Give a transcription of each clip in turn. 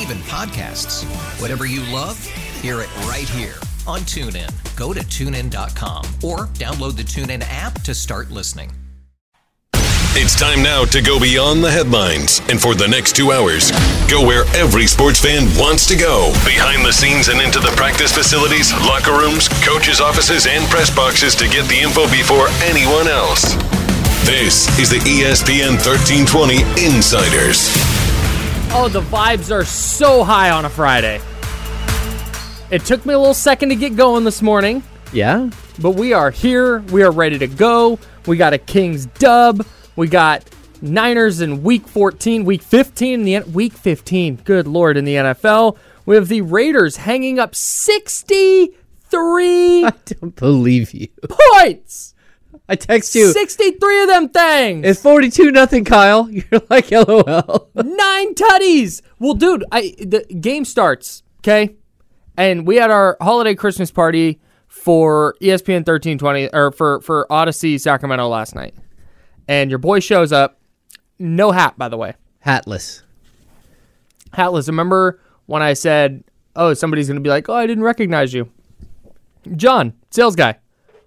Even podcasts. Whatever you love, hear it right here on TuneIn. Go to tunein.com or download the TuneIn app to start listening. It's time now to go beyond the headlines. And for the next two hours, go where every sports fan wants to go behind the scenes and into the practice facilities, locker rooms, coaches' offices, and press boxes to get the info before anyone else. This is the ESPN 1320 Insiders. Oh, the vibes are so high on a Friday. It took me a little second to get going this morning, Yeah? but we are here. We are ready to go. We got a Kings dub. We got Niners in week 14, week 15 in the N- week 15. Good lord in the NFL. We have the Raiders hanging up 63 I don't believe you. points. I text you. 63 of them things. It's 42 nothing, Kyle. You're like, LOL. nine tutties. Well, dude, I the game starts, okay? And we had our holiday Christmas party for ESPN 1320 or for for Odyssey Sacramento last night. And your boy shows up, no hat by the way. Hatless. Hatless. Remember when I said, "Oh, somebody's going to be like, "Oh, I didn't recognize you." John, sales guy.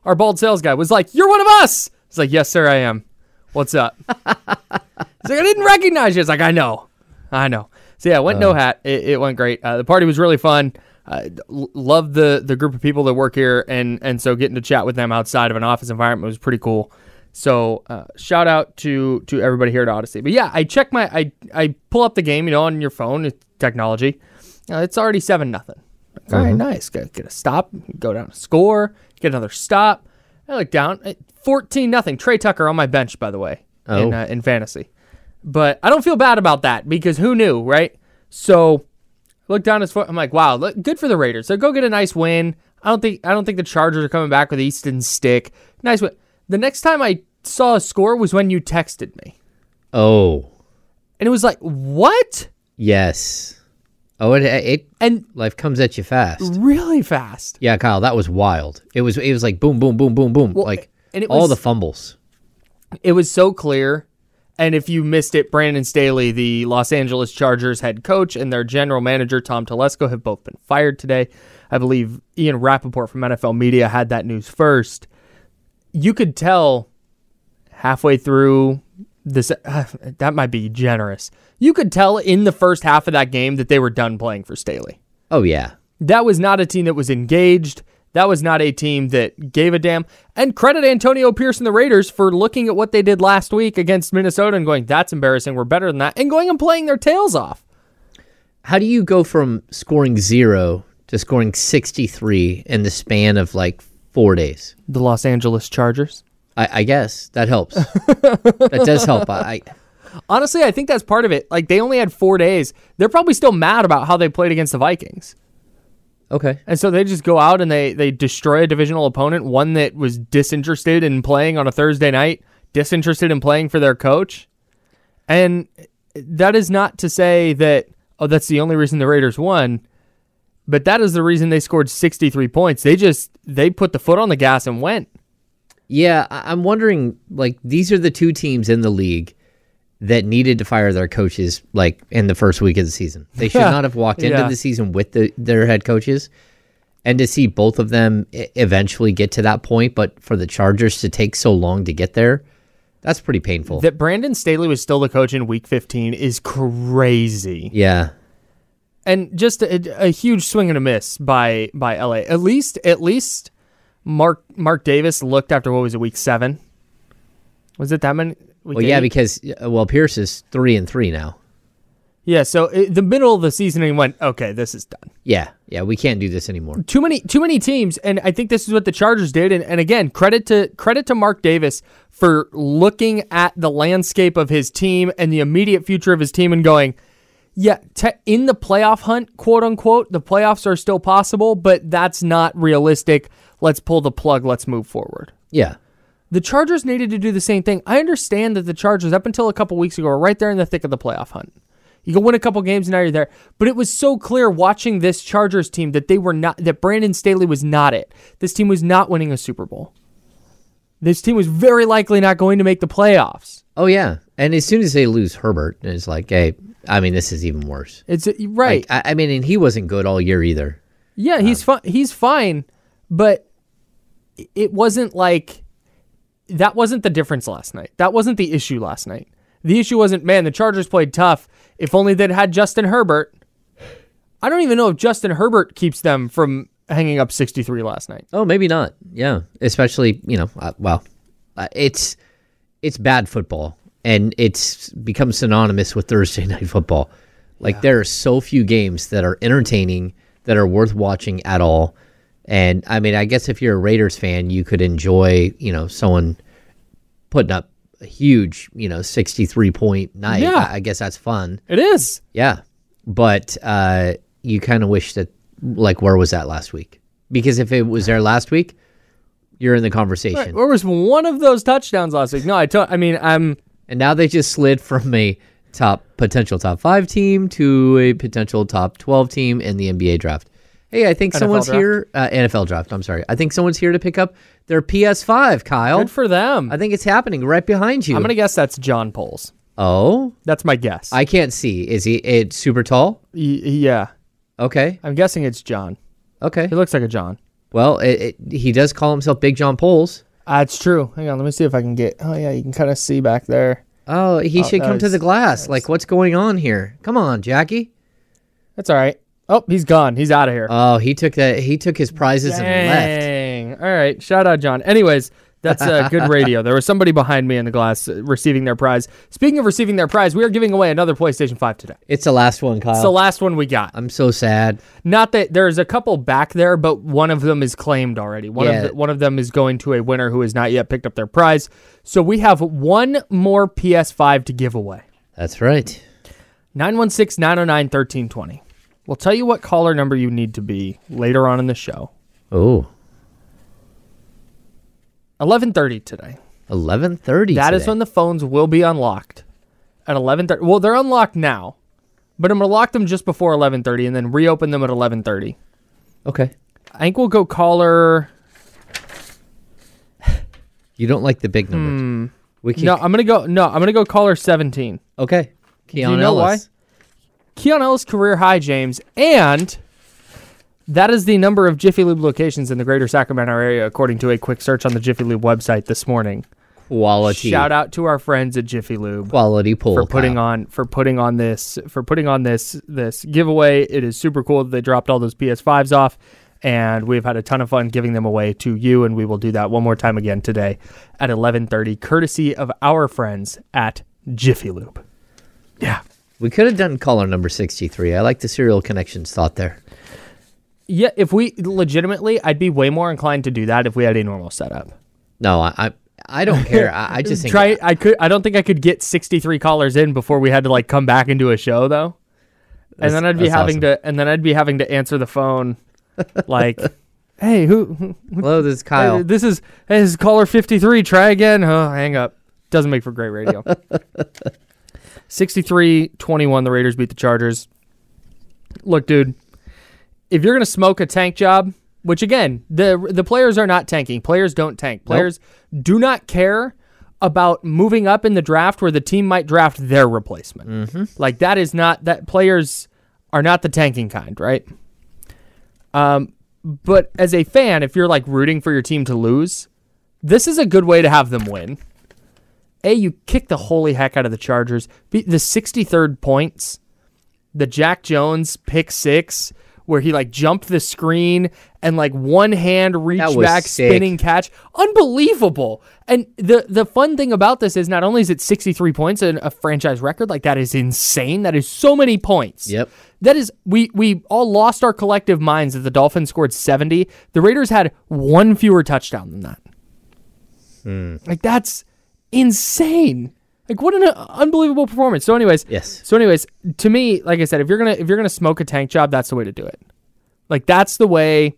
Our bald sales guy was like, "You're one of us." He's like, "Yes, sir, I am." What's up? He's like, "I didn't recognize you." It's like, "I know, I know." So yeah, went no hat. It, it went great. Uh, the party was really fun. Uh, l- love the the group of people that work here, and and so getting to chat with them outside of an office environment was pretty cool. So uh, shout out to to everybody here at Odyssey. But yeah, I check my I I pull up the game, you know, on your phone, it's technology. Uh, it's already seven nothing. All right, nice. Get, get a stop, go down, to score, get another stop. I look down, eh, fourteen nothing. Tre Tucker on my bench, by the way, in Oh. uh, in fantasy. But I don't feel bad about that because who knew, right? So look down his foot. I'm like, wow, look, good for the Raiders. So go get a nice win. I don't think I don't think the Chargers are coming back with Easton Stick. Nice win. The next time I saw a score was when you texted me, Oh, and it was like, what? yes. Oh, it, it And life comes at you fast. really fast. Yeah, Kyle, that was wild. It was it was like boom, boom, boom, boom, boom. Well, like and it all was- the fumbles. It was so clear. And if you missed it, Brandon Staley, the Los Angeles Chargers head coach, and their general manager, Tom Telesco, have both been fired today. I believe Ian Rapoport from NFL Media had that news first. You could tell halfway through this, that might be generous. You could tell in the first half of that game that they were done playing for Staley. Oh yeah. That was not a team that was engaged. That was not a team that gave a damn. And credit Antonio Pierce and the Raiders for looking at what they did last week against Minnesota and going, that's embarrassing. We're better than that. And going and playing their tails off. How do you go from scoring zero to scoring 63 in the span of like four days? The Los Angeles Chargers. I, I guess that helps. that does help. I, I Honestly, I think that's part of it. Like, they only had four days. They're probably still mad about how they played against the Vikings. okay. And so they just go out and they they destroy a divisional opponent, one that was disinterested in playing on a Thursday night, disinterested in playing for their coach. And that is not to say that oh that's the only reason the Raiders won, but that is the reason they scored 63 points. They just they put the foot on the gas and went. Yeah, I- I'm wondering. Like, these are the two teams in the league that needed to fire their coaches like in the first week of the season. They should not have walked into Yeah. the season with the, their head coaches. And to see both of them eventually get to that point, but for the Chargers to take so long to get there, that's pretty painful. That Brandon Staley was still the coach in week 15 is crazy. yeah. and just a, a huge swing and a miss by by LA. At least at least Mark Mark Davis looked after what was it, week seven? Was it that many? Week Well, yeah, because uh, well, Pierce is three and three now. yeah. So it, the middle of the season, he went, okay, this is done. Yeah, yeah, we can't do this anymore. too many too many teams and I think this is what the Chargers did and, and again credit to credit to Mark Davis for looking at the landscape of his team and the immediate future of his team and going yeah te- in the playoff hunt quote unquote the playoffs are still possible but that's not realistic let's pull the plug let's move forward Yeah, the Chargers needed to do the same thing. I understand that the Chargers, up until a couple weeks ago, were right there in the thick of the playoff hunt. You can win a couple games, and now you're there. But it was so clear watching this Chargers team that they were not, that Brandon Staley was not it. This team was not winning a Super Bowl. This team was very likely not going to make the playoffs. Oh yeah, and as soon as they lose Herbert, it's like, hey, I mean, this is even worse. It's right. Like, I, I mean, and he wasn't good all year either. Yeah, he's um, fine. He's fine, but it wasn't like that wasn't the difference last night. That wasn't the issue last night. The issue wasn't man. The Chargers played tough. If only they'd had Justin Herbert. I don't even know if Justin Herbert keeps them from hanging up 63 last night. Oh, maybe not. Yeah, especially you know, uh, well, uh, it's it's bad football, and it's become synonymous with Thursday night football. Like there are so few games that are entertaining that are worth watching at all. And I mean, I guess if you're a Raiders fan, you could enjoy you know someone putting up a huge you know 63 point night. Yeah. I, I guess that's fun. It is. Yeah, but uh, you kind of wish that like where was that last week? Because if it was there last week, you're in the conversation. Where was one of those touchdowns last week? No, I to- I mean, I'm And now they just slid from a top potential top five team to a potential top twelve team in the NBA draft. Hey, I think NFL someone's draft? here. Uh, NFL draft. I'm sorry. I think someone's here to pick up their PS5. Kyle, good for them. I think it's happening right behind you. I'm gonna guess that's John Poles. oh, That's my guess. I can't see. Is he? It's super tall. Y- yeah, Okay. I'm guessing it's John. Okay. He looks like a John. Well, it, it, he does call himself Big John Poles. That's true. Hang on, let me see if I can get. Oh yeah, you can kind of see back there. Oh, he should come to the glass. Like, what's going on here? Come on, Jackie. That's all right. Oh, he's gone. He's out of here. Oh, he took that. He took his prizes and left. Dang. All right. Shout out, John. Anyways, that's uh, good radio. There was somebody behind me in the glass uh, receiving their prize. Speaking of receiving their prize, we are giving away another PlayStation 5 today. It's the last one, Kyle. It's the last one we got. I'm so sad. Not that there's a couple back there, but one of them is claimed already. One Yeah. of the, one of them is going to a winner who has not yet picked up their prize. So we have one more PS5 to give away. That's right. 916 909 1320. We'll tell you what caller number you need to be later on in the show. Oh, 11:30 today. 11:30. That is today. when the phones will be unlocked. At 11:30. Well, they're unlocked now. But I'm going to lock them just before 11:30 and then reopen them at 11:30. Okay. I think we'll go caller You don't like the big numbers. We can. Hmm. No, I'm going to go No, I'm going to go caller 17. Okay. Keon you know Ellis. Keon Ellis career high, James, and that is the number of Jiffy Lube locations in the greater Sacramento area, according to a quick search on the Jiffy Lube website this morning. Quality. Shout out to our friends at Jiffy Lube Quality pull. for putting Kyle. on for putting on this for putting on this this giveaway. It is super cool that they dropped all those PS5s off, and we've had a ton of fun giving them away to you. And we will do that one more time again today at 11:30, courtesy of our friends at Jiffy Lube. Yeah. We could have done caller number 63. I like the serial connections thought there. Yeah, if we legitimately, I'd be way more inclined to do that if we had a normal setup. No, I I, I don't care. I, I just think Try. I could. I don't think I could get 63 callers in before we had to like come back into a show though. That's- and then I'd be having awesome. to. And then I'd be having to answer the phone, like, "Hey, who? who- Hello, this is Kyle. hey, this is hey, this is caller 53. Try again. Oh, hang up. Doesn't make for great radio. 63-21. The Raiders beat the Chargers. Look, dude, if you're gonna smoke a tank job, which again, the the players are not tanking. Players don't tank. Players do not care about moving up in the draft where the team might draft their replacement. Like that is not that players are not the tanking kind, right? Um, but as a fan, if you're like rooting for your team to lose, this is a good way to have them win. A, you kick the holy heck out of the Chargers. Be- The 63rd points, the Jack Jones pick six, where he like jumped the screen and like one hand reach back sick. spinning catch. Unbelievable. And the the fun thing about this is not only is it 63 points and a franchise record, like that is insane. That is so many points. Yep. That is we we all lost our collective minds that the Dolphins scored 70. The Raiders had one fewer touchdown than that. Hmm. Like that's insane. Like what an uh, unbelievable performance. So anyways, Yes. So anyways, to me, like I said, if you're going to if you're to smoke a tank job, that's the way to do it. Like that's the way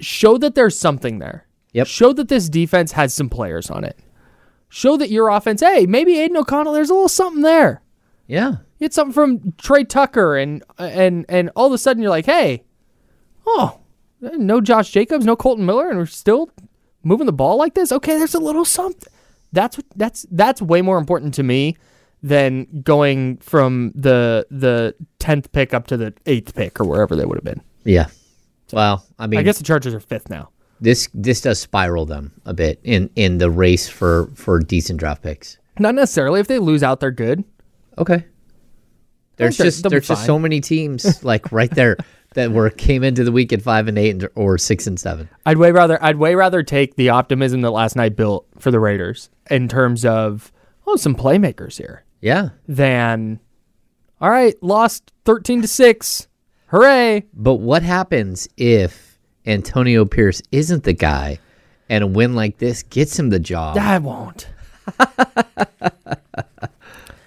show that there's something there. Yep. Show that this defense has some players on it. Show that your offense, hey, maybe Aidan O'Connell, there's a little something there. Yeah. You get something from Tre Tucker, and and and all of a sudden you're like, hey, oh, no Josh Jacobs, no Kolton Miller, and we're still moving the ball like this. Okay, there's a little something. That's what that's that's way more important to me than going from the the tenth pick up to the eighth pick or wherever they would have been. Yeah. Well, I mean, I guess the Chargers are fifth now. this this does spiral them a bit in in the race for for decent draft picks. Not necessarily. If they lose out, they're good. Okay. There's just there's just so many teams like right there that were came into the week at five and eight and, or six and seven. I'd way rather I'd way rather take the optimism that last night built for the Raiders in terms of oh some playmakers here Yeah. than all right lost thirteen to six hooray But what happens if Antonio Pierce isn't the guy and a win like this gets him the job? I won't.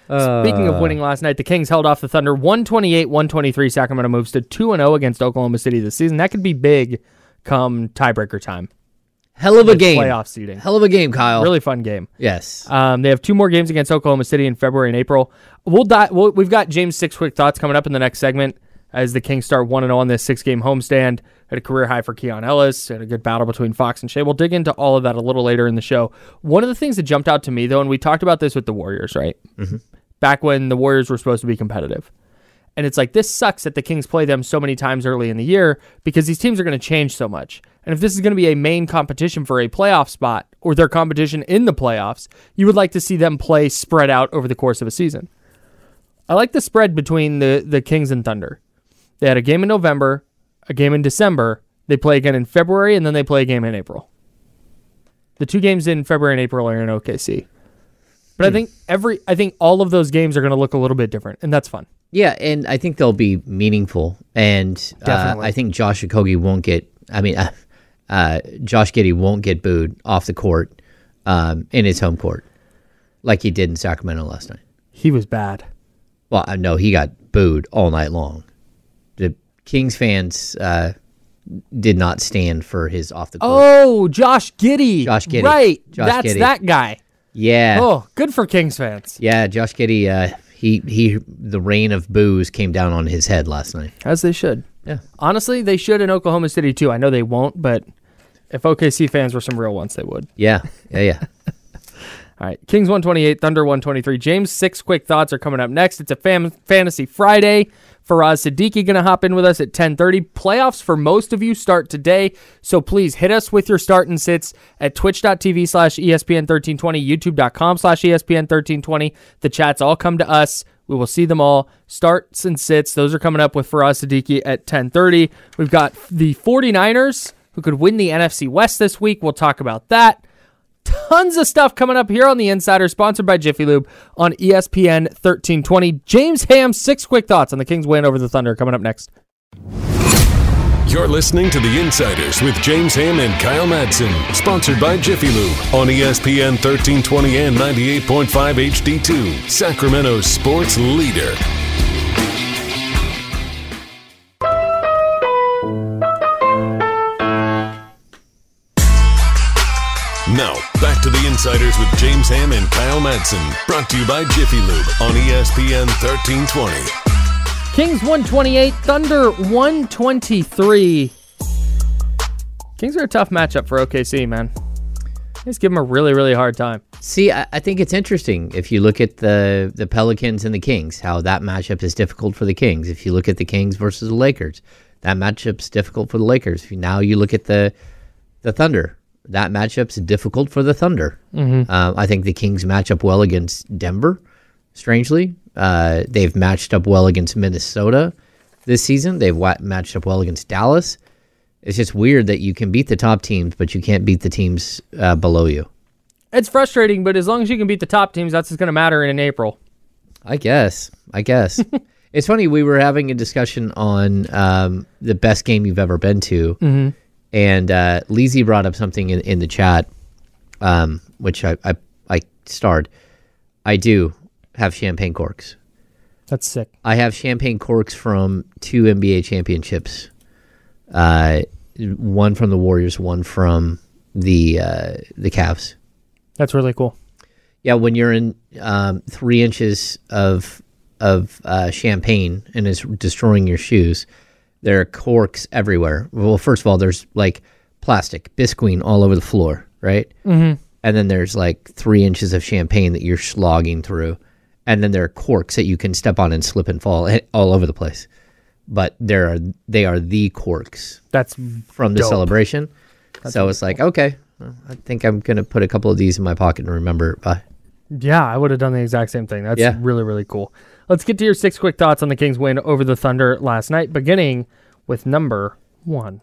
Speaking of winning last night, the Kings held off the Thunder 128 123. Sacramento moves to 2 0 against Oklahoma City this season. That could be big come tiebreaker time. Hell of a game. playoff seeding. Hell of a game, Kyle. Really fun game. Yes. Um, they have two more games against Oklahoma City in February and April. We'll, die, we'll we've got James six quick thoughts coming up in the next segment as the Kings start one and zero on this six game homestand. Had a career high for Keon Ellis. Had a good battle between Fox and Shai. We'll dig into all of that a little later in the show. One of the things that jumped out to me though, and we talked about this with the Warriors, right? Back when the Warriors were supposed to be competitive. And it's like, this sucks that the Kings play them so many times early in the year because these teams are going to change so much. And if this is going to be a main competition for a playoff spot or their competition in the playoffs, you would like to see them play spread out over the course of a season. I like the spread between the, the Kings and Thunder. They had a game in November, a game in December. They play again in February, and then they play a game in April. The two games in February and April are in OKC. But I hmm. think every I think all of those games are going to look a little bit different, and that's fun. Yeah, and I think they'll be meaningful. And uh, I think Josh Okogie won't get. I mean, uh, uh, Josh Giddey won't get booed off the court um, in his home court like he did in Sacramento last night. He was bad. Well, I know he got booed all night long. The Kings fans uh, did not stand for his off the court. Oh, Josh Giddey. Josh Giddey. Right. Josh That's Giddey. that guy. yeah, Oh, good for Kings fans. yeah. Josh Giddey. He he. The rain of booze came down on his head last night. As they should. Yeah. Honestly, they should in Oklahoma City too. I know they won't, but if OKC fans were some real ones, they would. Yeah, yeah, yeah. All right, Kings 128, Thunder 123. James, six quick thoughts are coming up next. It's a fam- fantasy Friday. Faraz Siddiqi going to hop in with us at 1030. Playoffs for most of you start today, so please hit us with your start and sits at twitch.tv slash E ESPN1320, youtube.com slash E ESPN1320. The chats all come to us. We will see them all. Starts and sits, those are coming up with Faraz Siddiqi at 1030. We've got the 49ers who could win the NFC West this week. We'll talk about that tons of stuff coming up here on the Insider, sponsored by Jiffy Lube on ESPN 1320. James Ham, six quick thoughts on the Kings win over the Thunder coming up next. You're listening to The Insiders with James Ham and Kyle Madsen, sponsored by Jiffy Lube on ESPN 1320 and 98.5 HD2, Sacramento's sports leader. Now, back to The Insiders with James Ham and Kyle Madsen, brought to you by Jiffy Lube on ESPN 1320. Kings 128, Thunder 123. Kings are a tough matchup for OKC, man. Just give them a really, really hard time. See, I, I think it's interesting if you look at the the Pelicans and the Kings, how that matchup is difficult for the Kings. If you look at the Kings versus the Lakers, that matchup's difficult for the Lakers. Now you look at the the Thunder, that matchup's difficult for the Thunder. Mm-hmm. Uh, I think the Kings match up well against Denver. Strangely, uh, they've matched up well against Minnesota. this season. They've wa- matched up well against Dallas. It's just weird that you can beat the top teams, but you can't beat the teams uh, below you. It's frustrating, but as long as you can beat the top teams, that's what's going to matter in April. I guess. I guess. it's funny. We were having a discussion on um, the best game you've ever been to, Mm-hmm. And uh, Lizzie brought up something in, in the chat, um, which I, I I starred. I do have champagne corks. That's sick. I have champagne corks from two NBA championships. Uh, one from the Warriors, one from the uh, the Cavs. That's really cool. Yeah, when you're in um, three inches of of uh, champagne and it's destroying your shoes, there are corks everywhere. Well, first of all, there's like plastic visqueen all over the floor, right? Mm-hmm. And then there's like three inches of champagne that you're slogging through, and then there are corks that you can step on and slip and fall all over the place. But there are they are the corks That's from the Dope. celebration. so it's like okay, I think I'm gonna put a couple of these in my pocket and remember it by. yeah. I would have done the exact same thing. That's Yeah. really really cool. Let's get to your six quick thoughts on the Kings' win over the Thunder last night, beginning with number one.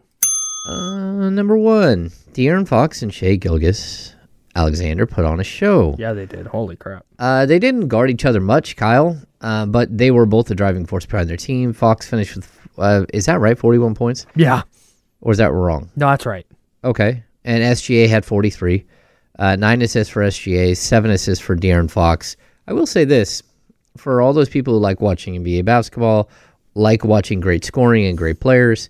Uh, number one, De'Aaron Fox and Shea Gilgis Alexander put on a show. Yeah, they did. Holy crap. Uh, they didn't guard each other much, Kyle, uh, but they were both the driving force behind their team. Fox finished with, uh, is that right, 41 points? Yeah. Or is that wrong? No, that's right. Okay. And SGA had 43. Uh, nine assists for SGA, seven assists for De'Aaron Fox. I will say this for all those people who like watching NBA basketball, like watching great scoring and great players,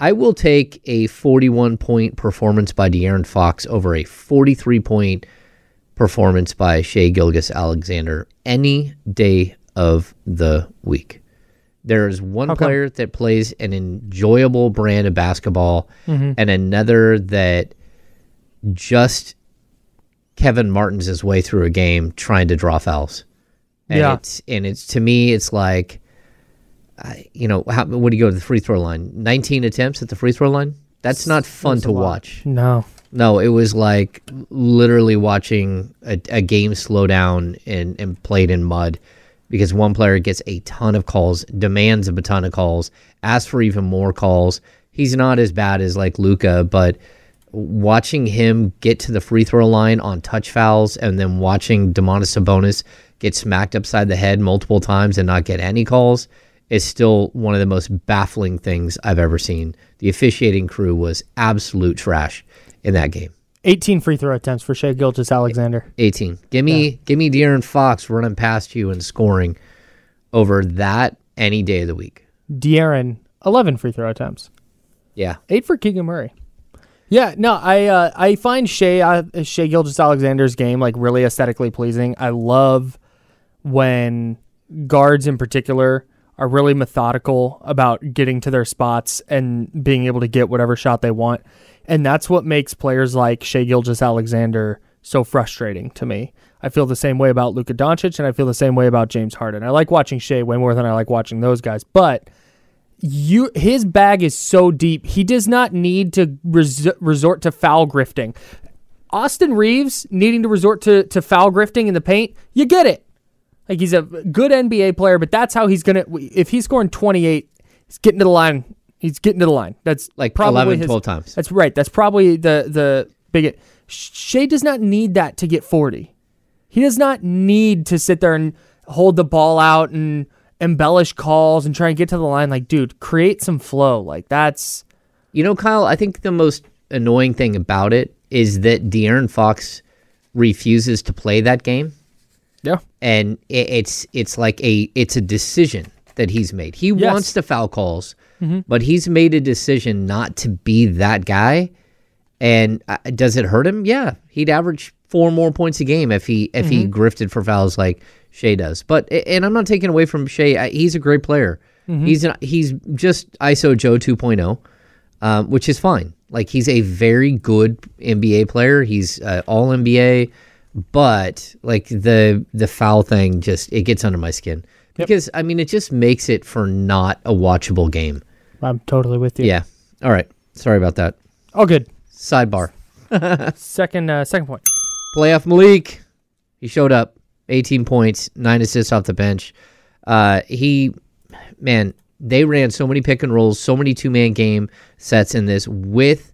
I will take a 41 point performance by De'Aaron Fox over a 43 point performance by Shai Gilgeous-Alexander any day of the week. There is one come? player that plays an enjoyable brand of basketball mm-hmm. and another that just Kevin Martin's his way through a game trying to draw fouls. And Yeah. it's and it's to me it's like you know, how what do you go to the free throw line? 19 attempts at the free throw line? That's not fun to watch. No. No, it was like literally watching a, a game slow down and, and played in mud because one player gets a ton of calls, demands a ton of calls, asks for even more calls. He's not as bad as like Luka, but watching him get to the free throw line on touch fouls and then watching Domantas Sabonis get smacked upside the head multiple times and not get any calls is still one of the most baffling things I've ever seen. The officiating crew was absolute trash in that game. 18 free throw attempts for Shai Gilgeous-Alexander. 18. Give me give me De'Aaron Fox running past you and scoring over that any day of the week. De'Aaron, 11 free throw attempts. Yeah. Eight for Keegan Murray. Yeah, no, I uh, I find Shai uh, Shai Gilgeous-Alexander's game like really aesthetically pleasing. I love when guards in particular are really methodical about getting to their spots and being able to get whatever shot they want, and that's what makes players like Shai Gilgeous-Alexander so frustrating to me. I feel the same way about Luka Doncic, and I feel the same way about James Harden. I like watching Shai way more than I like watching those guys, but you his bag is so deep. He does not need to res- resort to foul grifting. Austin Reaves needing to resort to to foul grifting in the paint, you get it. Like he's a good NBA player, but that's how he's gonna. If he's scoring twenty eight, he's getting to the line. He's getting to the line. That's Like probably 11, his- 12 times. That's right. That's probably the the big. Shai does not need that to get forty. He does not need to sit there and hold the ball out and embellish calls and try and get to the line. Like, dude, create some flow. Like that's You know, Kyle, I think the most annoying thing about it is that De'Aaron Fox refuses to play that game. Yeah. and it, it's it's like a it's a decision that he's made. He Yes. wants the foul calls, but he's made a decision not to be that guy. And uh, does it hurt him? Yeah, he'd average four more points a game if he if he grifted for fouls like Shai does. But and I'm not taking away from Shai. I- He's a great player. He's an, he's just ISO Joe 2.0, um, which is fine. Like he's a very good NBA player. He's uh, all NBA, but like the the foul thing just it gets under my skin because I mean it just makes it for not a watchable game. I'm totally with you. Yeah. All right. Sorry about that. Oh, good. Sidebar. Second, uh, second point. Playoff Malik. He showed up. 18 points, nine assists off the bench. Uh, he, man, they ran so many pick and rolls, so many two man game sets in this with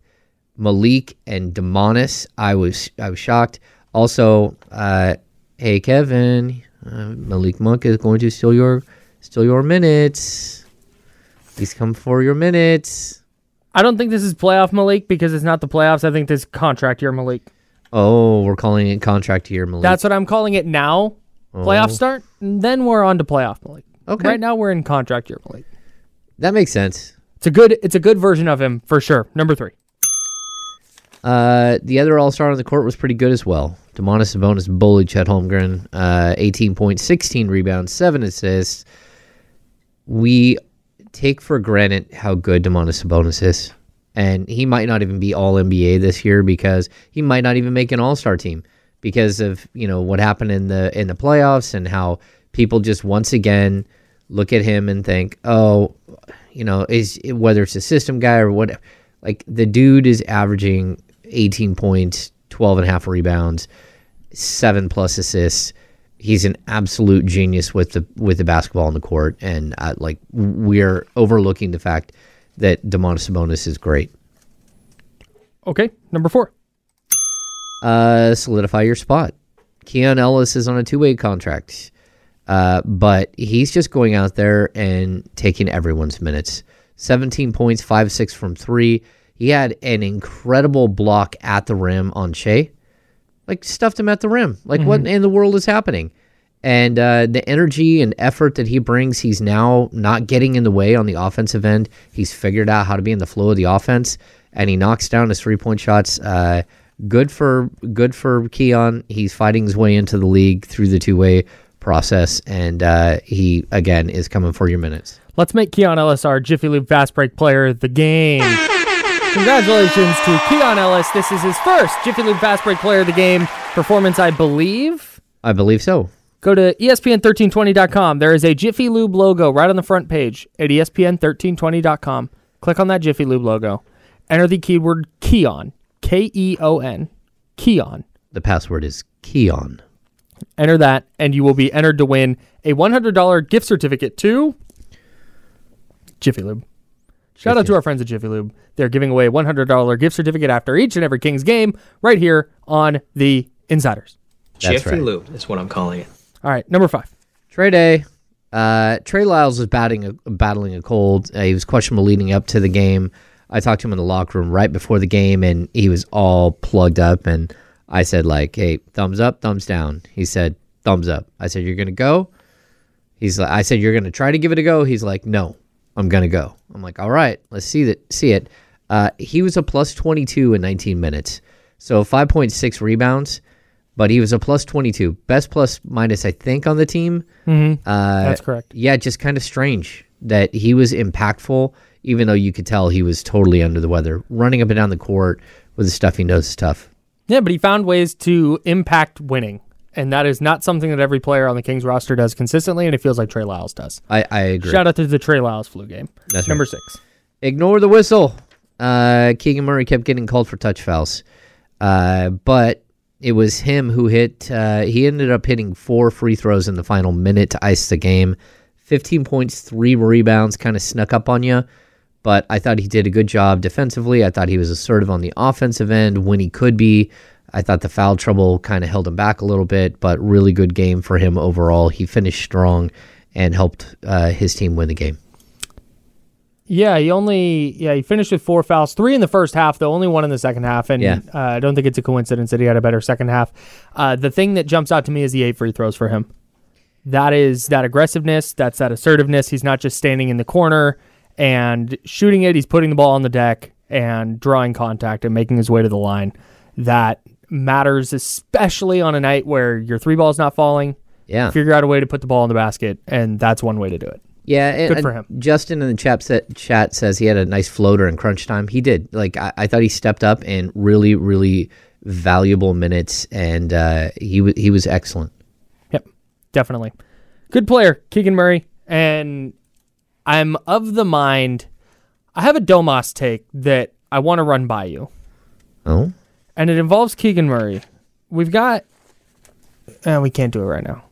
Malik and Domantas. I was I was shocked. Also, uh, hey Kevin, uh, Malik Monk is going to steal your steal your minutes. He's come for your minutes. I don't think this is playoff Malik because it's not the playoffs. I think this is contract year Malik. Oh, we're calling it contract year, Malik. That's what I'm calling it now. Playoff start, and then we're on to playoff Malik. Okay. Right now we're in contract year Malik. that makes sense. It's a good it's a good version of him for sure. Number three. Uh, the other All Star on the court was pretty good as well. Domantas Sabonis bullied Chet Holmgren. Uh, 18 points, 16 rebounds, seven assists. We take for granted how good Domantas Sabonis is, and he might not even be All NBA this year because he might not even make an All Star team because of you know what happened in the in the playoffs and how people just once again look at him and think, oh, you know, is whether it's a system guy or whatever. Like the dude is averaging 18 points, 12 and a half rebounds, seven plus assists. He's an absolute genius with the with the basketball on the court, and uh, like we're overlooking the fact that Domantas Sabonis is great. Okay, number four. Uh, solidify your spot. Keon Ellis is on a two way contract, uh, but he's just going out there and taking everyone's minutes. 17 points, 5 6 from three. He had an incredible block at the rim on Shai. Like, stuffed him at the rim. Like, what in the world is happening? And uh, the energy and effort that he brings, he's now not getting in the way on the offensive end. He's figured out how to be in the flow of the offense, and he knocks down his three point shots. Uh, good for good for Keon. He's fighting his way into the league through the two way process, and uh, he again is coming for your minutes. Let's make Keon Ellis our Jiffy Lube Fast Break Player of the Game. Congratulations to Keon Ellis. This is his first Jiffy Lube Fast Break Player of the Game performance, I believe. I believe so. Go to E ESPN1320.com. There is a Jiffy Lube logo right on the front page at E ESPN1320.com. Click on that Jiffy Lube logo. Enter the keyword Keon, K E O N, Keon. The password is Keon. Enter that, and you will be entered to win a $100 gift certificate to Jiffy Lube. Shout out to our friends at Jiffy Lube. They're giving away a $100 gift certificate after each and every Kings game right here on the Insiders. That's Jiffy right. Lube is what I'm calling it. All right, number five. Trey Day. Uh, Trey Lyles was batting a, battling a cold. Uh, he was questionable leading up to the game. I talked to him in the locker room right before the game, and he was all plugged up. And I said, like, "Hey, thumbs up, thumbs down." He said, "Thumbs up." I said, "You're gonna go." He's like, "I said you're gonna try to give it a go." He's like, "No, I'm gonna go." I'm like, "All right, let's see that, see it." Uh, he was a plus 22 in 19 minutes, so 5.6 rebounds, but he was a plus 22, best plus minus I think on the team. Uh, That's correct. Yeah, just kind of strange that he was impactful, even though you could tell he was totally under the weather. Running up and down the court with the stuff he knows is tough. Yeah, but he found ways to impact winning. And that is not something that every player on the Kings roster does consistently, and it feels like Trey Lyles does. I, I agree. Shout out to the Trey Lyles flu game. That's Number right. six. Ignore the whistle. Uh, Keegan Murray kept getting called for touch fouls, uh, but it was him who hit. Uh, he ended up hitting four free throws in the final minute to ice the game. 15 points, three rebounds, kind of snuck up on you. But I thought he did a good job defensively. I thought he was assertive on the offensive end when he could be. I thought the foul trouble kind of held him back a little bit, but really good game for him overall. He finished strong and helped uh, his team win the game. Yeah, he only yeah he finished with four fouls, three in the first half, though only one in the second half, and Yeah. uh, I don't think it's a coincidence that he had a better second half. Uh, the thing that jumps out to me is the eight free throws for him. That is that aggressiveness, that's that assertiveness. He's not just standing in the corner and shooting it; he's putting the ball on the deck and drawing contact and making his way to the line. That matters, especially on a night where your three ball's not falling. Yeah. Figure out a way to put the ball in the basket, and that's one way to do it. Yeah, and, Good for him. Justin in the chat set, chat says he had a nice floater in crunch time. He did. Like I, I thought he stepped up in really, really valuable minutes, and uh, he wa he was excellent. Yep, definitely. Good player, Keegan Murray. And I'm of the mind, I have a Domas take that I want to run by you. Oh, And it involves Keegan Murray. We've got, uh, we can't do it right now.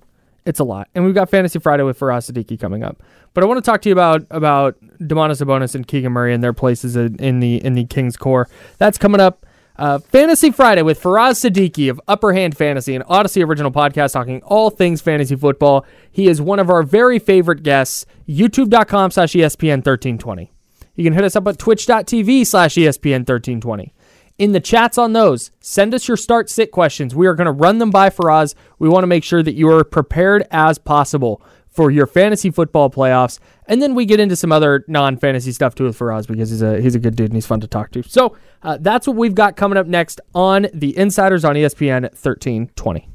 It's a lot. And we've got Fantasy Friday with Faraz Siddiqi coming up. But I want to talk to you about about Domantas Sabonis and Keegan Murray and their places in the in the Kings core. That's coming up. Uh, Fantasy Friday with Faraz Siddiqi of Upperhand Fantasy, an Odyssey original podcast talking all things fantasy football. He is one of our very favorite guests. YouTube.com slash ESPN 1320. You can hit us up at twitch.tv slash ESPN 1320 in the chats on those. Send us your start sit questions. We are going to run them by Faraz. We want to make sure that you are prepared as possible for your fantasy football playoffs. And then we get into some other non-fantasy stuff too with Faraz because he's a he's a good dude and he's fun to talk to. So uh, that's what we've got coming up next on the Insiders on ESPN 1320.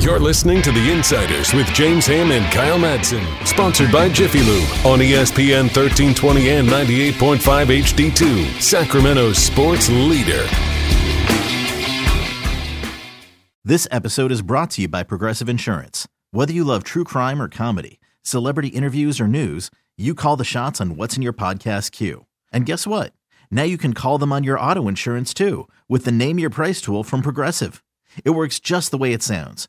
You're listening to The Insiders with James Ham and Kyle Madsen. Sponsored by Jiffy Lube on ESPN 1320 and 98.5 HD2, Sacramento's sports leader. This episode is brought to you by Progressive Insurance. Whether you love true crime or comedy, celebrity interviews or news, you call the shots on what's in your podcast queue. And guess what? Now you can call them on your auto insurance too with the Name Your Price tool from Progressive. It works just the way it sounds.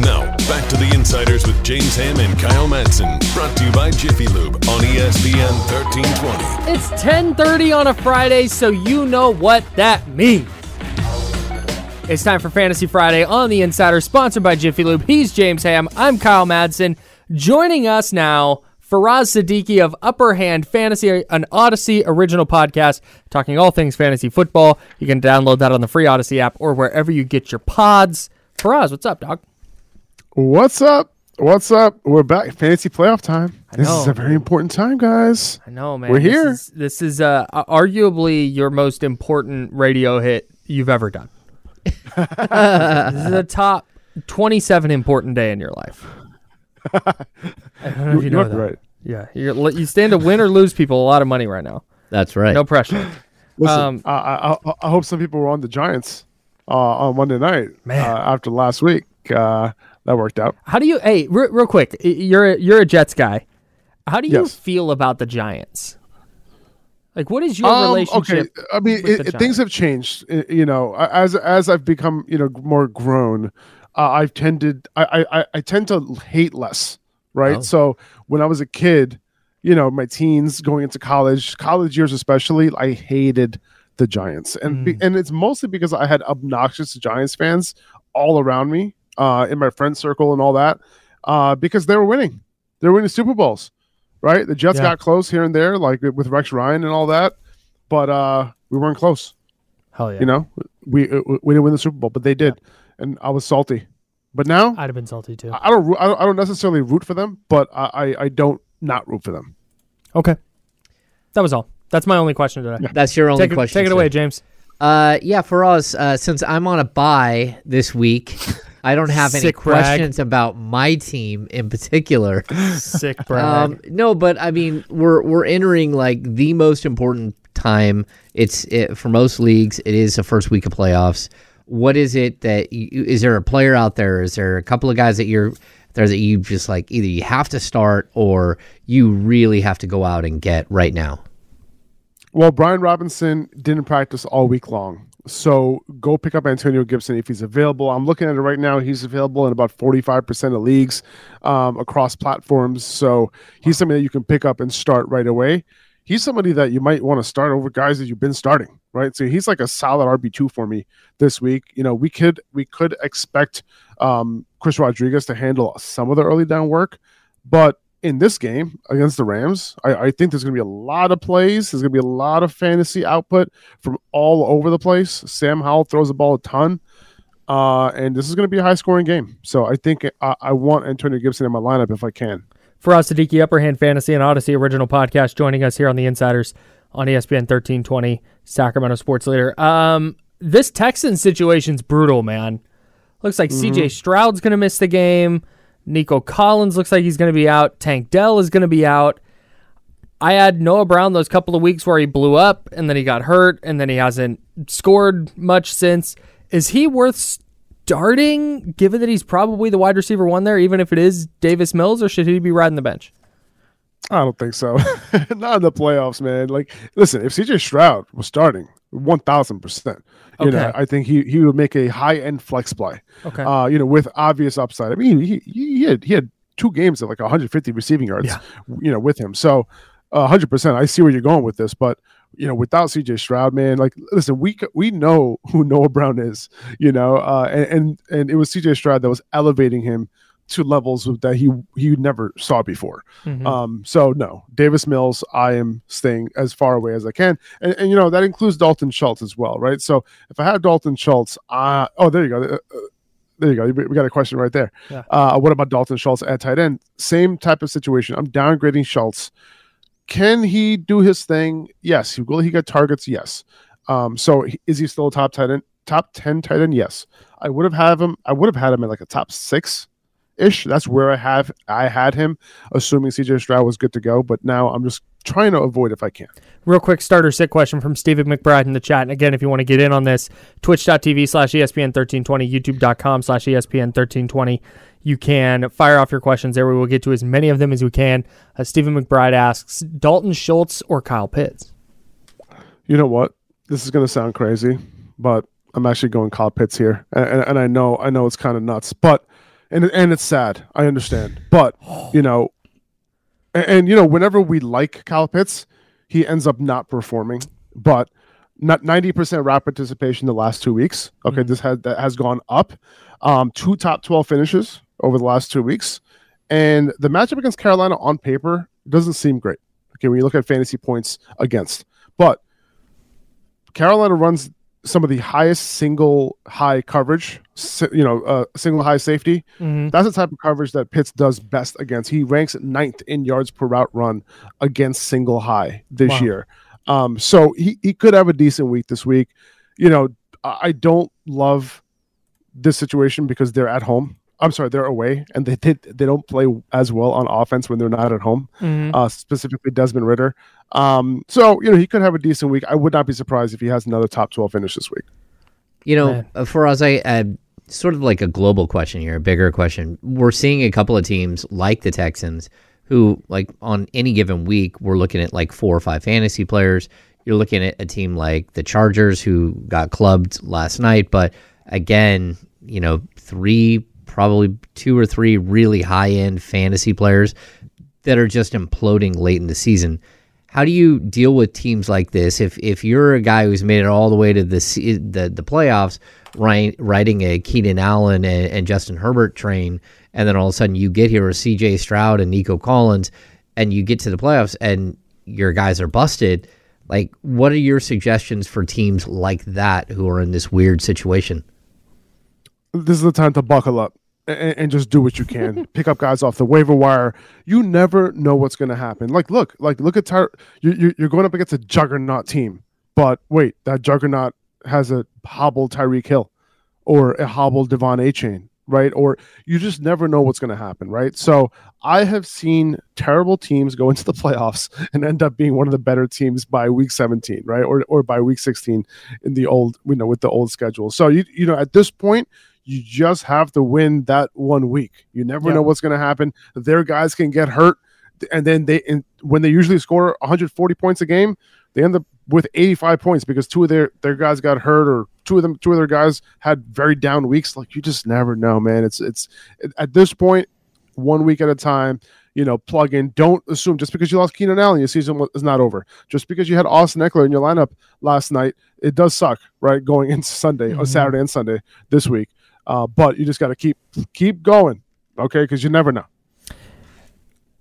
Now, back to The Insiders with James Ham and Kyle Madsen. Brought to you by Jiffy Lube on ESPN 1320. It's 10:30 on a Friday, so you know what that means. It's time for Fantasy Friday on the Insider, sponsored by Jiffy Lube. He's James Ham. I'm Kyle Madsen. Joining us now, Faraz Siddiqi of Upperhand Fantasy, an Odyssey original podcast talking all things fantasy football. You can download that on the free Odyssey app or wherever you get your pods. Faraz, what's up, dog? What's up? What's up? We're back. Fantasy playoff time. This is a very important time, guys. I know, man. We're This here. is- This is, uh, arguably your most important radio hit you've ever done. this is a top 27 important day in your life. I don't know if you You know that. right. Yeah, you're, you stand to win or lose people a lot of money right now. That's right. No pressure. Listen, Um, I, I, I- I hope some people were on the Giants uh, on Monday night Man. Uh, after last week. Uh, that worked out. How do you? Hey, re- real quick, you're a, you're a Jets guy. How do you Yes. feel about the Giants? Like, what is your Um, relationship? Okay, I mean, with it, the things have changed. You know, as as I've become you know more grown, uh, I've tended I, I I- tend to hate less. Right. Oh. So when I was a kid, you know, my teens going into college, college years especially, I hated the Giants, and Mm. and it's mostly because I had obnoxious Giants fans all around me, uh, in my friend circle and all that, uh, because they were winning, they were winning Super Bowls, right? The Jets Yeah. got close here and there, like with Rex Ryan and all that, but uh, we weren't close. Hell yeah. You know, we we didn't win the Super Bowl, but they did, and I was salty. But now I'd have been salty too. I don't, I don't I don't necessarily root for them, but I I, I don't not root for them. Okay, that was all. That's my only question today. That's your only Take it, question. take it away, James. Uh, yeah, for us, uh, since I'm on a buy this week, I don't have any Sick brag. questions about my team in particular. Sick brag. Um, no, but I mean, we're we're entering like the most important time. It's it, for most leagues. It is the first week of playoffs. What is it that you, is there a player out there? Is there a couple of guys that you're There's that you just like either you have to start or you really have to go out and get right now. Well, Brian Robinson didn't practice all week long. So go pick up Antonio Gibson if he's available. I'm looking at it right now. He's available in about 45% of leagues um, across platforms. So he's something that you can pick up and start right away. He's somebody that you might want to start over guys that you've been starting, right? So he's like a solid RB2 for me this week. You know, we could we could expect um, Chris Rodriguez to handle some of the early down work, but in this game against the Rams, I, I think there's going to be a lot of plays. There's going to be a lot of fantasy output from all over the place. Sam Howell throws the ball a ton, uh, and this is going to be a high scoring game. So I think I, I want Antonio Gibson in my lineup if I can. Faraz Siddiqi, Upper Hand Fantasy and Audacy original podcast, joining us here on the Insiders on ESPN 1320, Sacramento Sports Leader. Um, this Texans situation's brutal, man. Looks like Mm-hmm. CJ Stroud's going to miss the game. Nico Collins looks like he's going to be out. Tank Dell is going to be out. I had Noah Brown those couple of weeks where he blew up and then he got hurt and then he hasn't scored much since. Is he worth starting given that he's probably the wide receiver one there, even if it is Davis Mills, or should he be riding the bench? I don't think so. Not in the playoffs, man. Like, listen, if CJ Stroud was starting, one thousand percent. You know, I think he he would make a high end flex play. Okay. Uh, you know, with obvious upside. I mean, he he, had he had two games of like 150 receiving yards. Yeah. You know, with him. So, hundred percent. I see where you're going with this, but you know, without CJ Stroud, man, like, listen, we we know who Noah Brown is. You know, uh, and and, and it was CJ Stroud that was elevating him to levels that he he never saw before. Mhm. Um, so no, Davis Mills, I am staying as far away as I can, and, and you know that includes Dalton Schultz as well, right? So if I had Dalton Schultz, uh, oh, there you go. Uh, uh, there you go. We got a question right there. Yeah. Uh, what about Dalton Schultz at tight end? Same type of situation. I'm downgrading Schultz. Can he do his thing? Yes. Will he get targets? Yes. Um, so is he still a top tight end? Top ten tight end? Yes. I would have had him. I would have had him in like a top six ish. That's where I have I had him, assuming CJ Stroud was good to go. But now I'm just trying to avoid if I can. Real quick starter sit question from Stephen McBride in the chat. And again, if you want to get in on this, twitch.tv slash ESPN 1320, youtube.com slash ESPN 1320. You can fire off your questions there. We will get to as many of them as we can. Uh, Stephen McBride asks Dalton Schultz or Kyle Pitts? You know what? This is going to sound crazy, but I'm actually going Kyle Pitts here, and, and, and I know I know it's kind of nuts, but and and it's sad. I understand, but you know, and, and you know, whenever we like Kyle Pitts, he ends up not performing. But not 90% rap participation the last two weeks. Okay, this has that has gone up. Um, two top 12 finishes over the last two weeks, and the matchup against Carolina on paper doesn't seem great. Okay, when you look at fantasy points against, but Carolina runs some of the highest single high coverage, you know, uh, single high safety. Mhm. That's the type of coverage that Pitts does best against. He ranks ninth in yards per route run against single high this Wow. year. Um, so he, he could have a decent week this week. You know, I don't love this situation because they're at home. I'm sorry, they're away, and they did they don't play as well on offense when they're not at home. Mhm. Uh, specifically Desmond Ridder. Um, so you know he could have a decent week. I would not be surprised if he has another top 12 finish this week. You know, Man. uh, for us, I uh, sort of like a global question here, a bigger question. We're seeing a couple of teams like the Texans who, like, on any given week, we're looking at like four or five fantasy players. You're looking at a team like the Chargers who got clubbed last night, but again, you know, three, probably two or three really high end fantasy players that are just imploding late in the season. How do you deal with teams like this? If if you're a guy who's made it all the way to the the, the playoffs, riding a Keenan Allen and, and Justin Herbert train, and then all of a sudden you get here with C.J. Stroud and Nico Collins, and you get to the playoffs and your guys are busted. Like, what are your suggestions for teams like that who are in this weird situation? this is the time to buckle up and, and just do what you can. Pick up guys off the waiver wire. You never know what's going to happen. Like, look, like look at Ty- you, you're going up against a juggernaut team, but wait, that juggernaut has a hobbled Tyreek Hill or a hobbled De'Von Achane, right? Or you just never know what's going to happen, right? So I have seen terrible teams go into the playoffs and end up being one of the better teams by week 17, right? Or or by week 16 in the old, you know, with the old schedule. So you you know, at this point, You just have to win that one week. You never Yeah. know what's going to happen. Their guys can get hurt, and then they and when they usually score 140 points a game, they end up with 85 points because two of their their guys got hurt or two of them two of their guys had very down weeks. Like you just never know, man. It's it's at this point, one week at a time. You know, plug in. Don't assume just because you lost Keenan Allen, your season is not over. Just because you had Austin Ekeler in your lineup last night, it does suck, right? Going into Sunday or Mhm. Saturday and Sunday this week. Uh, but you just got to keep keep going, okay? Because you never know.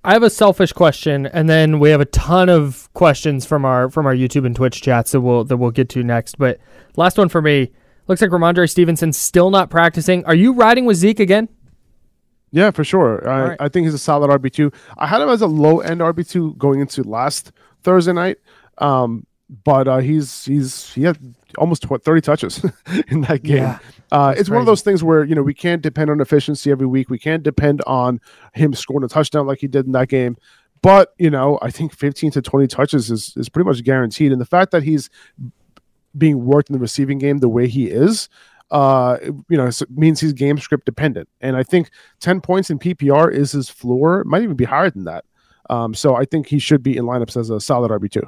I have a selfish question, and then we have a ton of questions from our from our YouTube and Twitch chats that we'll that we'll get to next. But last one for me looks like Rhamondre Stevenson still not practicing. Are you riding with Zeke again? Yeah, for sure. I, right. I think he's a solid RB two. I had him as a low end RB two going into last Thursday night, um, but uh, he's he's he had almost what thirty touches in that game. Yeah, uh, it's one of those things where you know we can't depend on efficiency every week. We can't depend on him scoring a touchdown like he did in that game. But you know, I think fifteen to twenty touches is is pretty much guaranteed, and the fact that he's being worked in the receiving game the way he is, uh, you know, so- means he's game script dependent. And I think 10 points in PPR is his floor. It might even be higher than that. Um, so I think he should be in lineups as a solid RB2.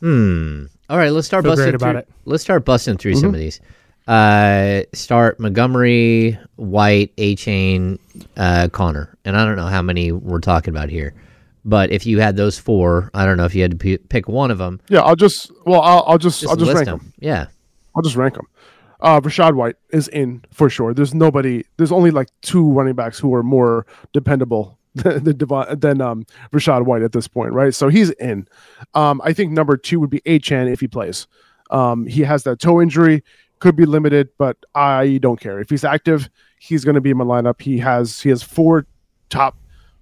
Hmm. All right, let's start Feel busting great about through. it. Let's start busting through some Mhm. of these. Uh, start Montgomery, White, Achane, uh, Conner, and I don't know how many we're talking about here, but if you had those four, I don't know if you had to p- pick one of them. Yeah, I'll just, well, I'll, I'll just, Just I'll just rank them. them. Yeah. I'll just rank them. Uh, Rashad White is in for sure. There's nobody, there's only like two running backs who are more dependable than, than, Devon- than um, Rashad White at this point, right? So he's in. Um, I think number two would be Achane if he plays. Um, he has that toe injury, could be limited, but I don't care. If he's active, he's going to be in my lineup. He has he has four top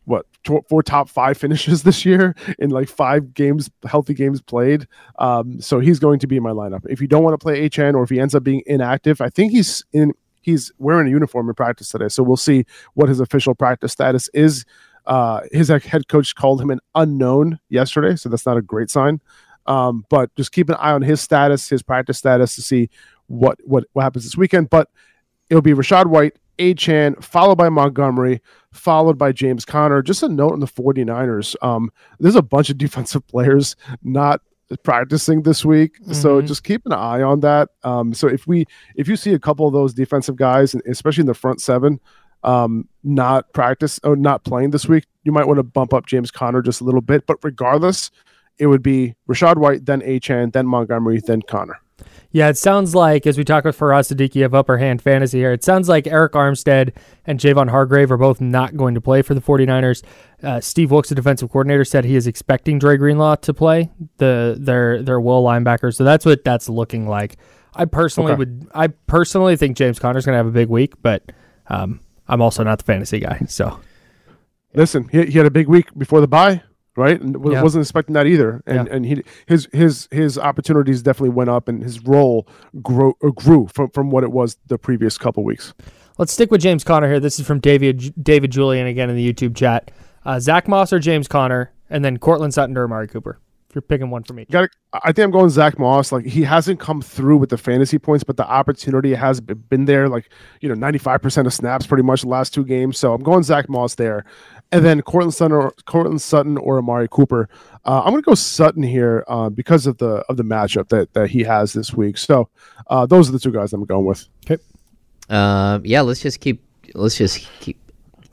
what four top five finishes this year in like five games healthy games played um so he's going to be in my lineup if you don't want to play hn or if he ends up being inactive i think he's in he's wearing a uniform in practice today so we'll see what his official practice status is uh his head coach called him an unknown yesterday so that's not a great sign um but just keep an eye on his status his practice status to see what what what happens this weekend but it'll be Rashad White, Achane, followed by Montgomery, followed by James Conner. Just a note on the 49ers. Um, there's a bunch of defensive players not practicing this week. So Mhm. just keep an eye on that. Um, so if we if you see a couple of those defensive guys, and especially in the front seven, um, not practice or not playing this week, you might want to bump up James Conner just a little bit. But regardless, it would be Rashad White, then Achane, then Montgomery, then Conner. Yeah, it sounds like as we talk with Faraz Siddiqi of Upperhand Fantasy here, it sounds like Arik Armstead and Javon Hargrave are both not going to play for the 49ers. Uh, Steve Wilks, the defensive coordinator, said he is expecting Dre Greenlaw to play the their their will linebacker. So that's what that's looking like. I personally Okay. would I personally think James Conner's going to have a big week, but um, I'm also not the fantasy guy. So Listen, he, he had a big week before the bye, right? And Yeah. wasn't expecting that either. And and he his his his opportunities definitely went up, and his role grew uh, grew from from what it was the previous couple weeks. Let's stick with James Conner here. This is from David David Julian again in the YouTube chat. Uh, Zach Moss or James Conner, and then Courtland Sutton or Amari Cooper. If you're picking one for me, Got I think I'm going Zach Moss. Like he hasn't come through with the fantasy points, but the opportunity has been there. Like you know, 95 percent of snaps pretty much the last two games. So I'm going Zach Moss there, and then Courtland Sutton or Courtland Sutton or Amari Cooper. Uh, I'm going to go Sutton here uh, because of the of the matchup that that he has this week. So uh, those are the two guys I'm going with. Okay. Um, yeah, let's just keep. Let's just keep.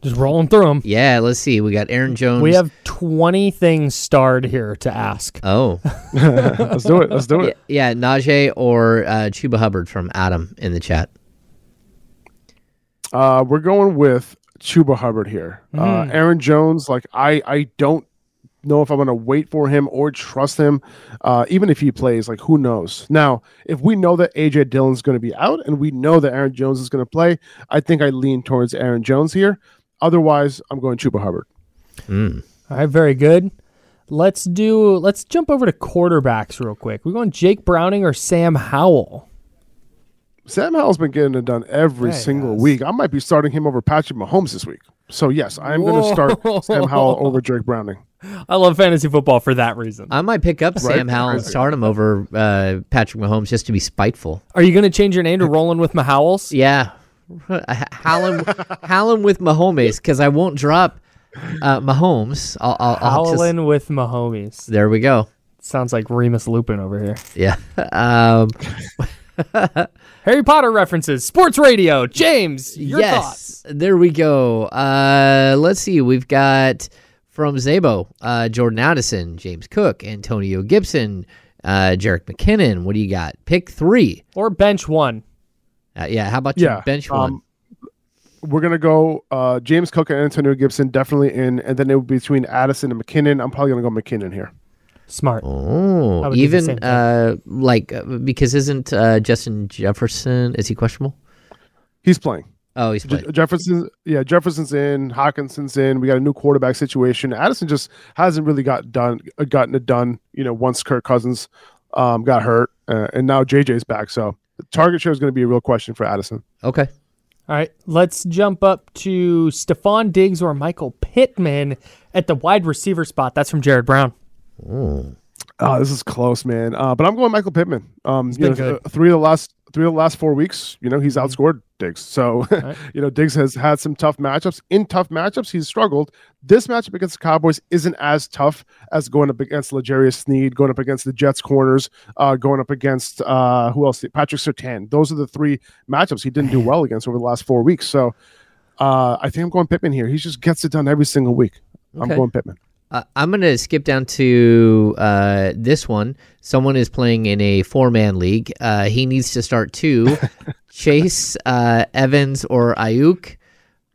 Just rolling through them. Yeah, let's see. We got Aaron Jones. We have 20 things starred here to ask. Oh, let's do it. Let's do it. Yeah, yeah Najee or uh, Chuba Hubbard from Adam in the chat. Uh, we're going with Chuba Hubbard here. Uh, Mm. Aaron Jones, like I, I don't know if I'm going to wait for him or trust him. Uh, even if he plays, like who knows? Now, if we know that AJ Dillon's going to be out and we know that Aaron Jones is going to play, I think I lean towards Aaron Jones here. Otherwise, I'm going Chuba Hubbard. Mm. All right, very good. Let's do. Let's jump over to quarterbacks real quick. We're going Jake Browning or Sam Howell. Sam Howell's been getting it done every Yeah, he single week. I might be starting him over Patrick Mahomes this week. So yes, I am going to start Sam Howell over Drake Browning. I love fantasy football for that reason. I might pick up Right? Sam Howell and start him over uh, Patrick Mahomes just to be spiteful. Are you going to change your name to Rolling with Mahowells? Yeah, Howling, howling with Mahomes because I won't drop uh, Mahomes. I'll, I'll, I'll just- with Mahomes. there we go. Sounds like Remus Lupin over here. Yeah. Um, Harry Potter references, sports radio. James, your yes. thoughts? There we go. Uh, let's see. We've got from Zabo, uh, Jordan Addison, James Cook, Antonio Gibson, uh, Jerick McKinnon. What do you got? Pick three. Or bench one. Uh, yeah. How about your Yeah, bench one? um, We're gonna go uh, James Cook and Antonio Gibson definitely in, and then it would be between Addison and McKinnon. I'm probably gonna go McKinnon here. Smart. Oh, would do the even uh, like uh, because isn't uh, Justin Jefferson is he questionable? He's playing. Oh, he's Je- Jefferson, yeah, Jefferson's in, Hockenson's in. We got a new quarterback situation. Addison just hasn't really got done, uh, gotten it done. You know, once Kirk Cousins um, got hurt, uh, and now JJ's back. So the target share is going to be a real question for Addison. Okay. All right, let's jump up to Stefon Diggs or Michael Pittman at the wide receiver spot. That's from Jared Brown. Oh, this is close, man. Uh, but I'm going Michael Pittman. Um, you know, three of the last three of the last four weeks, you know, he's outscored Diggs. So, you know, Diggs has had some tough matchups. In tough matchups, he's struggled. This matchup against the Cowboys isn't as tough as going up against L'Jarius Sneed, going up against the Jets corners, uh, going up against uh, who else? Patrick Surtain. Those are the three matchups he didn't do well against over the last four weeks. So, uh, I think I'm going Pittman here. He just gets it done every single week. I'm going Pittman. Uh, I'm going to skip down to uh, this one. Someone is playing in a four man league. Uh, he needs to start two Chase, uh, Evans, or Aiyuk.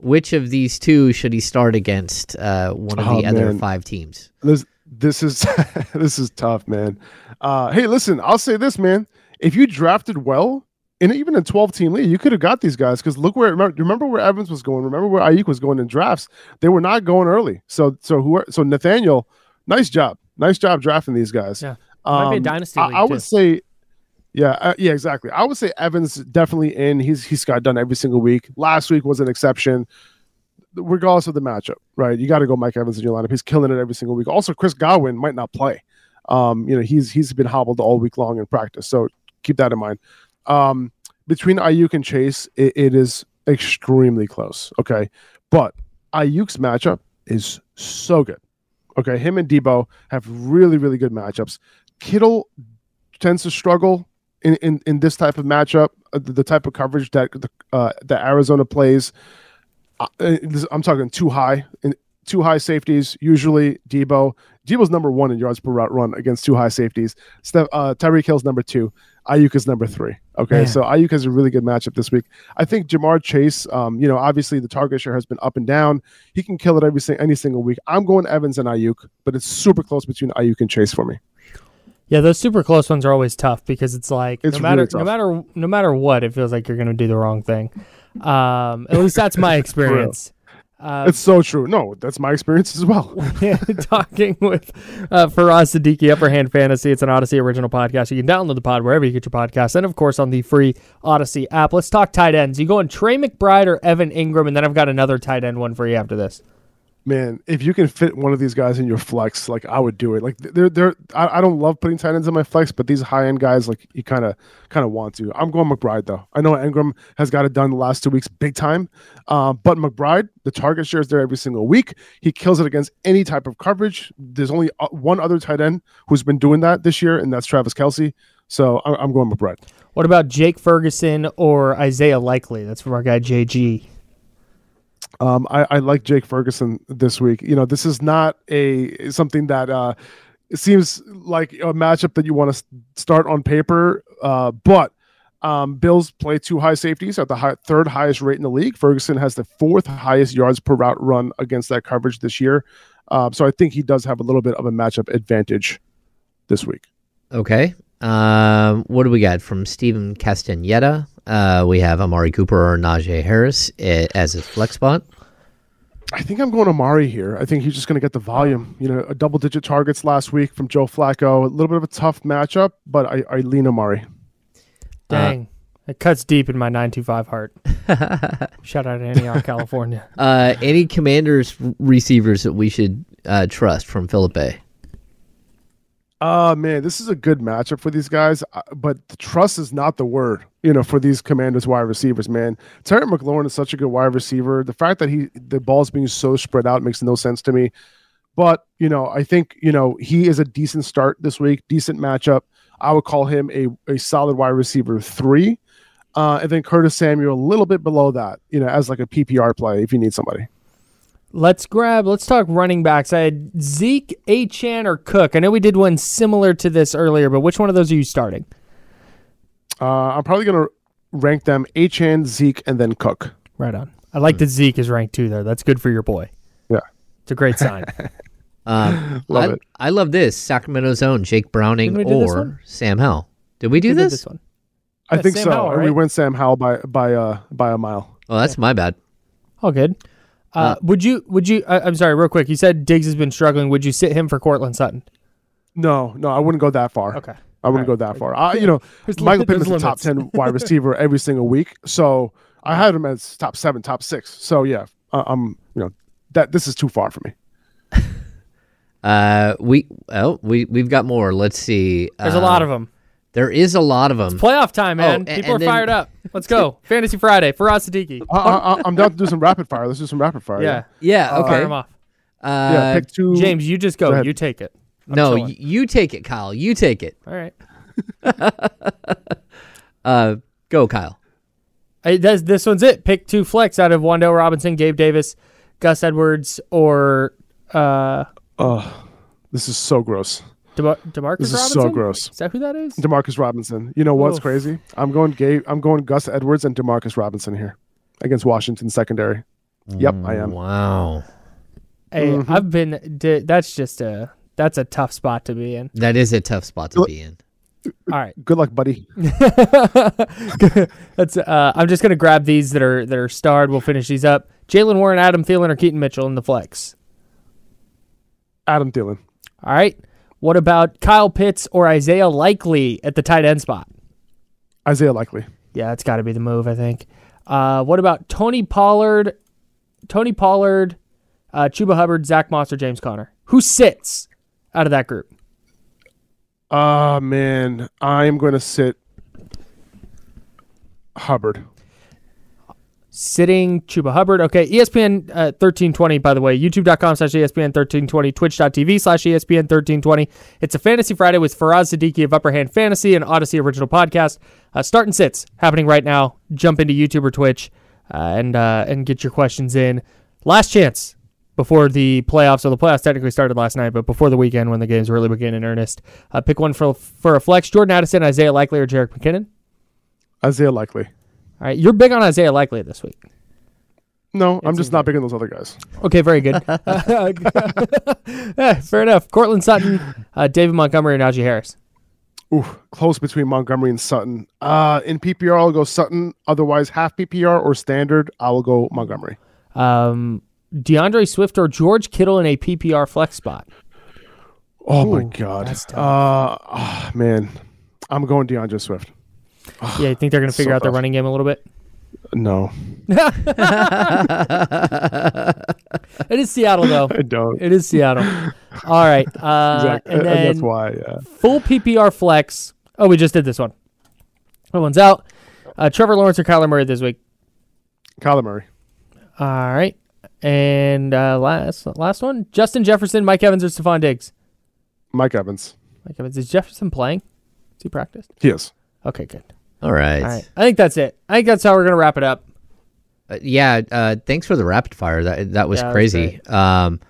Which of these two should he start against uh, one of Oh, the other five teams? This this is this is tough, man. Uh, hey, listen, I'll say this, man. If you drafted well, in even a 12 team league, you could have got these guys because look where remember, remember where Evans was going. Remember where Aiyuk was going in drafts. They were not going early. So so who are, so Nathaniel, nice job, nice job drafting these guys. Yeah, Might be a Um, dynasty I, I would say, yeah, uh, yeah, exactly. I would say Evans definitely in. He's he's got done every single week. Last week was an exception, regardless of the matchup. Right, you got to go Mike Evans in your lineup. He's killing it every single week. Also, Chris Godwin might not play. Um, you know, he's he's been hobbled all week long in practice, so keep that in mind. Um, between Aiyuk and Chase, it, it is extremely close. Okay, but Aiyuk's matchup is so good. Okay, him and Deebo have really, really good matchups. Kittle tends to struggle in, in, in this type of matchup, uh, the, type of coverage that the, uh, that Arizona plays. Uh, uh, I'm talking two high two high safeties. Usually Deebo. Deebo's number one in yards per route run against two high safeties. Steph, uh, Tyreek Hill's number two. Aiyuk is number three. Okay, so Aiyuk has a really good matchup this week. I think Ja'Marr Chase. Um, you know, obviously the target share has been up and down. He can kill it every any single week. I'm going Evans and Aiyuk, but it's super close between Aiyuk and Chase for me. Yeah, those super close ones are always tough because it's like It's no matter really no matter no matter what, it feels like you're going to do the wrong thing. Um, at least that's my experience. Uh, it's so true. No, that's my experience as well. talking with uh, Faraz Siddiqi, Upper Hand Fantasy. It's an Audacy original podcast. You can download the pod wherever you get your podcasts, and of course on the free Audacy app. Let's talk tight ends. You go going Trey McBride or Evan Engram, and then I've got another tight end one for you after this. Man, if you can fit one of these guys in your flex, like I would do it. Like they're they're I, I don't love putting tight ends in my flex, but these high end guys, like you kind of kind of want to. I'm going McBride though. I know Engram has got it done the last two weeks, big time. Uh, but McBride, the target share is there every single week. He kills it against any type of coverage. There's only uh, one other tight end who's been doing that this year, and that's Travis Kelce. So I, I'm going McBride. What about Jake Ferguson or Isaiah Likely? That's from our guy JG. Um, I, I like Jake Ferguson this week. You know, this is not a something that uh, it seems like a matchup that you want to start on paper, uh, but um, Bills play two high safeties at the high, third highest rate in the league. Ferguson has the fourth highest yards per route run against that coverage this year. Um, so I think he does have a little bit of a matchup advantage this week. Okay. Um, what do we got from Stephen Castaneda? Uh, we have Amari Cooper or Najee Harris eh, as his flex spot. I think I'm going Amari here. I think he's just going to get the volume. You know, a double digit targets last week from Joe Flacco. A little bit of a tough matchup, but I, I lean Amari. Dang. it cuts deep in my 925 heart. Shout out to Antioch, California. Uh, any commanders receivers that we should uh, trust from Philippe? A? Uh man, this is a good matchup for these guys, uh, but the trust is not the word, you know, for these Commanders wide receivers, man. Terry McLaurin is such a good wide receiver. The fact that he the ball's being so spread out makes no sense to me. But, you know, I think, you know, he is a decent start this week, decent matchup. I would call him a, a solid wide receiver three. Uh, and then Curtis Samuel a little bit below that, you know, as like a PPR play if you need somebody. Let's grab. Let's talk running backs. I had Zeke, Achane, or Cook. I know we did one similar to this earlier, but which one of those are you starting? Uh, I'm probably gonna rank them Achane, Zeke, and then Cook. Right on. I like that Zeke is ranked two there. That's good for your boy. Yeah, it's a great sign. Um, Love I, it. I love this Sacramento's own Jake Browning Didn't we do this or? Sam Howell. Did we do We did this? this one. I Yeah, think Sam so. Howell, And We right? went Sam Howell by by uh by a mile. Oh, that's my bad. All good. Uh, would you? Would you? I, I'm sorry, real quick. You said Diggs has been struggling. Would you sit him for Courtland Sutton? No, no, I wouldn't go that far. Okay. I wouldn't go that far. I, you know, There's Michael li- Pittman's a top ten wide receiver every single week, so I had him as top seven, top six. So yeah, I- I'm you know that this is too far for me. Uh, we oh we we've got more. Let's see. There's a Uh, lot of them. There is a lot of them. Playoff time, man. Oh, a- People are then- fired up. Let's go. Fantasy Friday for Siddiqi. I, I, I'm down to do some rapid fire. Let's do some rapid fire. Yeah. Yeah. Uh, Okay. Fire 'em off. Uh, yeah, pick two. James, you just Go go. You take it. I'm no, y- you take it, Kyle. You take it. All right. Uh, go, Kyle. I, that's, this one's it. Pick two flex out of Wan'Dale Robinson, Gabe Davis, Gus Edwards, or uh, Oh, this is so gross. DeMar- Demarcus This is Robinson. so gross. Is that who that is? Demarcus Robinson. You know what's Oof. crazy? I'm going gay. I'm going Gus Edwards and Demarcus Robinson here against Washington secondary. Yep, I am. Wow. Hey, Mm-hmm. I've been. That's just a. That's a tough spot to be in. That is a tough spot to be in. All right. Good luck, buddy. That's. Uh, I'm just gonna grab these that are that are starred. We'll finish these up. Jaylen Warren, Adam Thielen, or Keaton Mitchell in the flex. Adam Thielen. All right. What about Kyle Pitts or Isaiah Likely at the tight end spot? Isaiah Likely. Yeah, that's got to be the move, I think. Uh, what about Tony Pollard, Tony Pollard, uh, Chuba Hubbard, Zach Moss, or James Conner? Who sits out of that group? Ah man, I'm going to sit Hubbard. Sitting Chuba Hubbard. Okay, ESPN uh, 1320, by the way, youtube.com slash ESPN 1320, twitch.tv slash ESPN 1320. It's a Fantasy Friday with Faraz Siddiqi of Upperhand Fantasy and Audacy Original Podcast. Uh, start and sits happening right now. Jump into YouTube or Twitch uh, and, uh, and get your questions in. Last chance before the playoffs. or the playoffs technically started last night, but before the weekend when the games really begin in earnest. Uh, pick one for, for a flex. Jordan Addison, Isaiah Likely, or Jerick McKinnon. Isaiah Likely. All right, you're big on Isaiah Likely this week. No, I'm just not big on those other guys. Okay, very good. yeah, fair enough. Courtland Sutton, uh, David Montgomery, and Najee Harris. Ooh, close between Montgomery and Sutton. Uh, in PPR, I'll go Sutton. Otherwise, half PPR or standard, I will go Montgomery. Um, D'Andre Swift or George Kittle in a PPR flex spot. Oh my God. that's. Uh, ah, man, I'm going DeAndre Swift. Yeah, you think they're going to So figure out their tough. running game a little bit? No, It is Seattle, though. I don't. It is Seattle. All right. Uh, Exactly. And And then that's why. Yeah. full PPR flex. Oh, we just did this one. That one's out. Uh, Trevor Lawrence or Kyler Murray this week. Kyler Murray. All right. And uh, last last one, Justin Jefferson, Mike Evans, or Stefon Diggs. Mike Evans. Mike Evans. Is Jefferson playing? Is he practiced? He is. Okay, good. All right. All right. I think that's it. I think that's how we're gonna wrap it up. Uh, yeah. Uh, thanks for the rapid fire. That that was Yeah, that was crazy. um,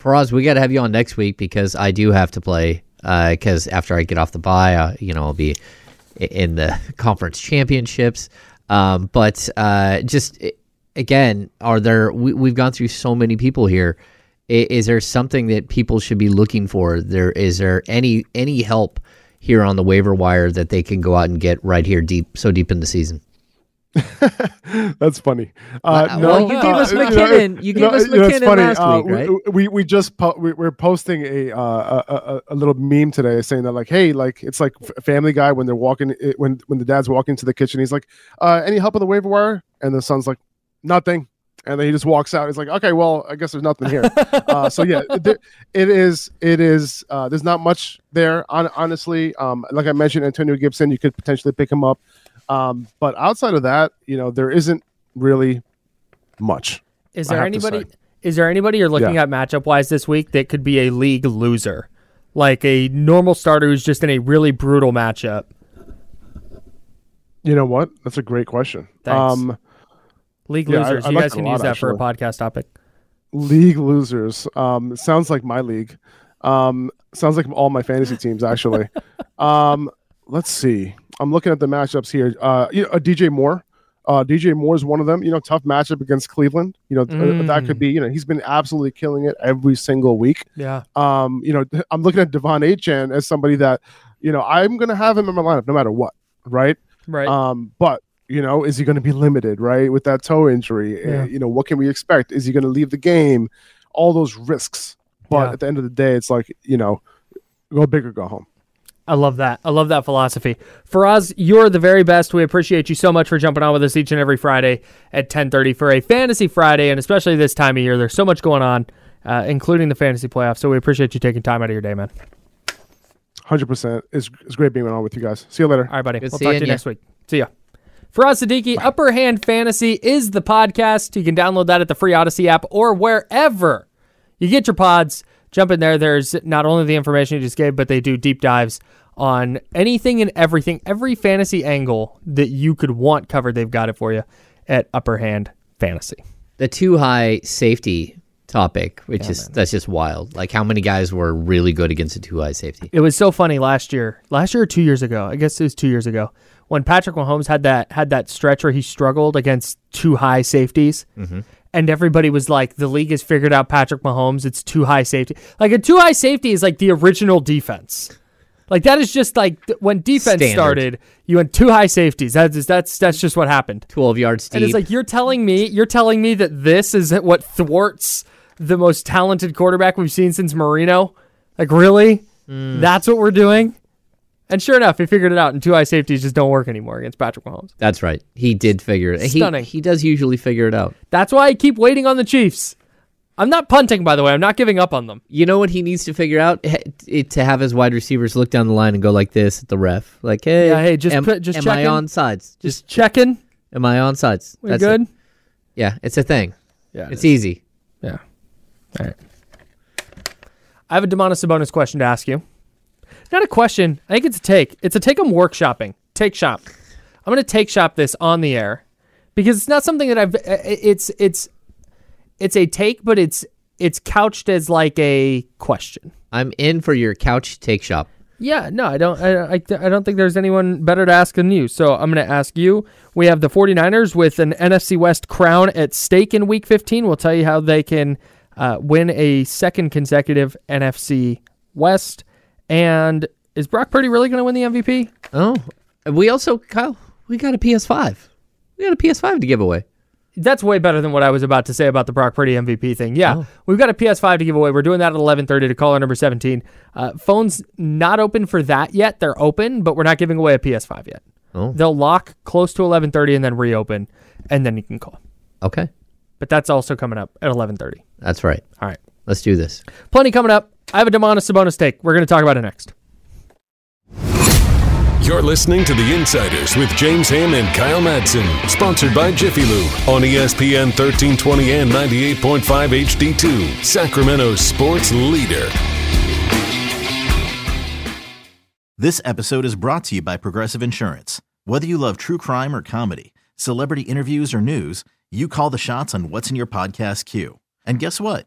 Faraz, we got to have you on next week because I do have to play. Because after I get off the bye, uh, you know, I'll be in the conference championships. Um, but uh, just i- again, are there? We, we've gone through so many people here. Is there something that people should be looking for? There is there any any help here on the waiver wire that they can go out and get right here deep so deep in the season? That's funny. Uh, Well, no, well, you gave uh, us know, McKinnon. You gave us McKinnon funny. last Uh, week, we- right? We we just po- we, we're posting a, uh, a, a a little meme today saying that like, hey, like it's like Family Guy when they're walking when when the dad's walking to the kitchen, he's like, uh, any help on the waiver wire? And the son's like, nothing. and then he just walks out. He's like, okay, well, I guess there's nothing here. uh, so yeah, it, it is. It is. Uh, there's not much there. On, honestly, um, like I mentioned, Antonio Gibson, you could potentially pick him up, um, but outside of that, you know, there isn't really much. Is there anybody? Is there anybody you're looking Yeah. at matchup wise this week that could be a league loser, like a normal starter who's just in a really brutal matchup? You know what? That's a great question. Thanks. Um, League yeah, losers. I you guys can lot, use that for a podcast topic. league losers. Um, sounds like my league. Um, sounds like all my fantasy teams actually. um, let's see. I'm looking at the matchups here. Uh, you know, uh, DJ Moore. Uh, DJ Moore is one of them. You know, tough matchup against Cleveland. You know, uh, that could be. You know, he's been absolutely killing it every single week. Yeah. Um, you know, I'm looking at De'Von Achane as somebody that, you know, I'm gonna have him in my lineup no matter what, right? Right. Um, but you know, is he going to be limited, right, with that toe injury? Yeah. Uh, you know, what can we expect? Is he going to leave the game? All those risks. But Yeah. at the end of the day, it's like you know, go big or go home. I love that. I love that philosophy. Faraz, you're the very best. We appreciate you so much for jumping on with us each and every Friday at 10:30 for a Fantasy Friday, and especially this time of year. There's so much going on, uh, including the fantasy playoffs. So we appreciate you taking time out of your day, man. Hundred percent. It's it's great being on with you guys. See you later. All right, buddy. Good we'll talk to seeing you next week. See ya. Faraz Siddiqi, Upper Hand Fantasy is the podcast. You can download that at the free Audacy app or wherever you get your pods. Jump in there. There's not only the information you just gave, but they do deep dives on anything and everything, every fantasy angle that you could want covered. They've got it for you at Upperhand Fantasy. The two high safety topic, which is that's just wild. Like how many guys were really good against a two high safety? It was so funny last year. Last year or two years ago. I guess it was two years ago when Patrick Mahomes had that had that stretch where he struggled against two high safeties, and everybody was like, "The league has figured out Patrick Mahomes. It's two high safety. Like a two high safety is like the original defense. Like that is just like when defense Standard. started. You went two high safeties. That's that's that's just what happened. Twelve yards deep. And it's like you're telling me you're telling me that this is what thwarts the most talented quarterback we've seen since Marino. Like really? Mm. That's what we're doing? And sure enough, he figured it out, and two eye safeties just don't work anymore against Patrick Mahomes. That's right. He did figure it. He, Stunning. he does usually figure it out. That's why I keep waiting on the Chiefs. I'm not punting, by the way. I'm not giving up on them. You know what he needs to figure out? It, to have his wide receivers look down the line and go like this at the ref, like, "Hey, Yeah, hey, just am, put- just am checking. I on sides? Just checking. Am I on sides? We good? Yeah, it's a thing. Yeah, it it's is. easy. Yeah. All right. I have a Domantas Sabonis question to ask you. Not a question. I think it's a take. It's a take I'm workshopping. Take shop. I'm going to take shop this on the air because it's not something that I've. uh, It's it's it's a take, but it's it's couched as like a question. I'm in for your couch take shop. Yeah, no, I don't. I, I, I don't think there's anyone better to ask than you. So I'm going to ask you. We have the 49ers with an NFC West crown at stake in Week 15. We'll tell you how they can uh, win a second consecutive NFC West. And is Brock Purdy really going to win the MVP? Oh, we also Kyle, we got a PS5. We got a PS5 to give away. That's way better than what I was about to say about the Brock Purdy MVP thing. Yeah, Oh. we've got a PS5 to give away. We're doing that at 11:30 to caller number 17. Uh, phones not open for that yet. They're open, but we're not giving away a PS5 yet. Oh. They'll lock close to 11:30 and then reopen, and then you can call. Okay, But that's also coming up at 11:30. that's right. All right, Let's do this. plenty coming up. I have a Domantas Sabonis take. We're going to talk about it next. You're listening to The Insiders with James Ham and Kyle Madsen, sponsored by Jiffy Lube on ESPN 1320 and 98.5 HD2, Sacramento's sports leader. This episode is brought to you by Progressive Insurance. Whether you love true crime or comedy, celebrity interviews or news, you call the shots on what's in your podcast queue. And guess what?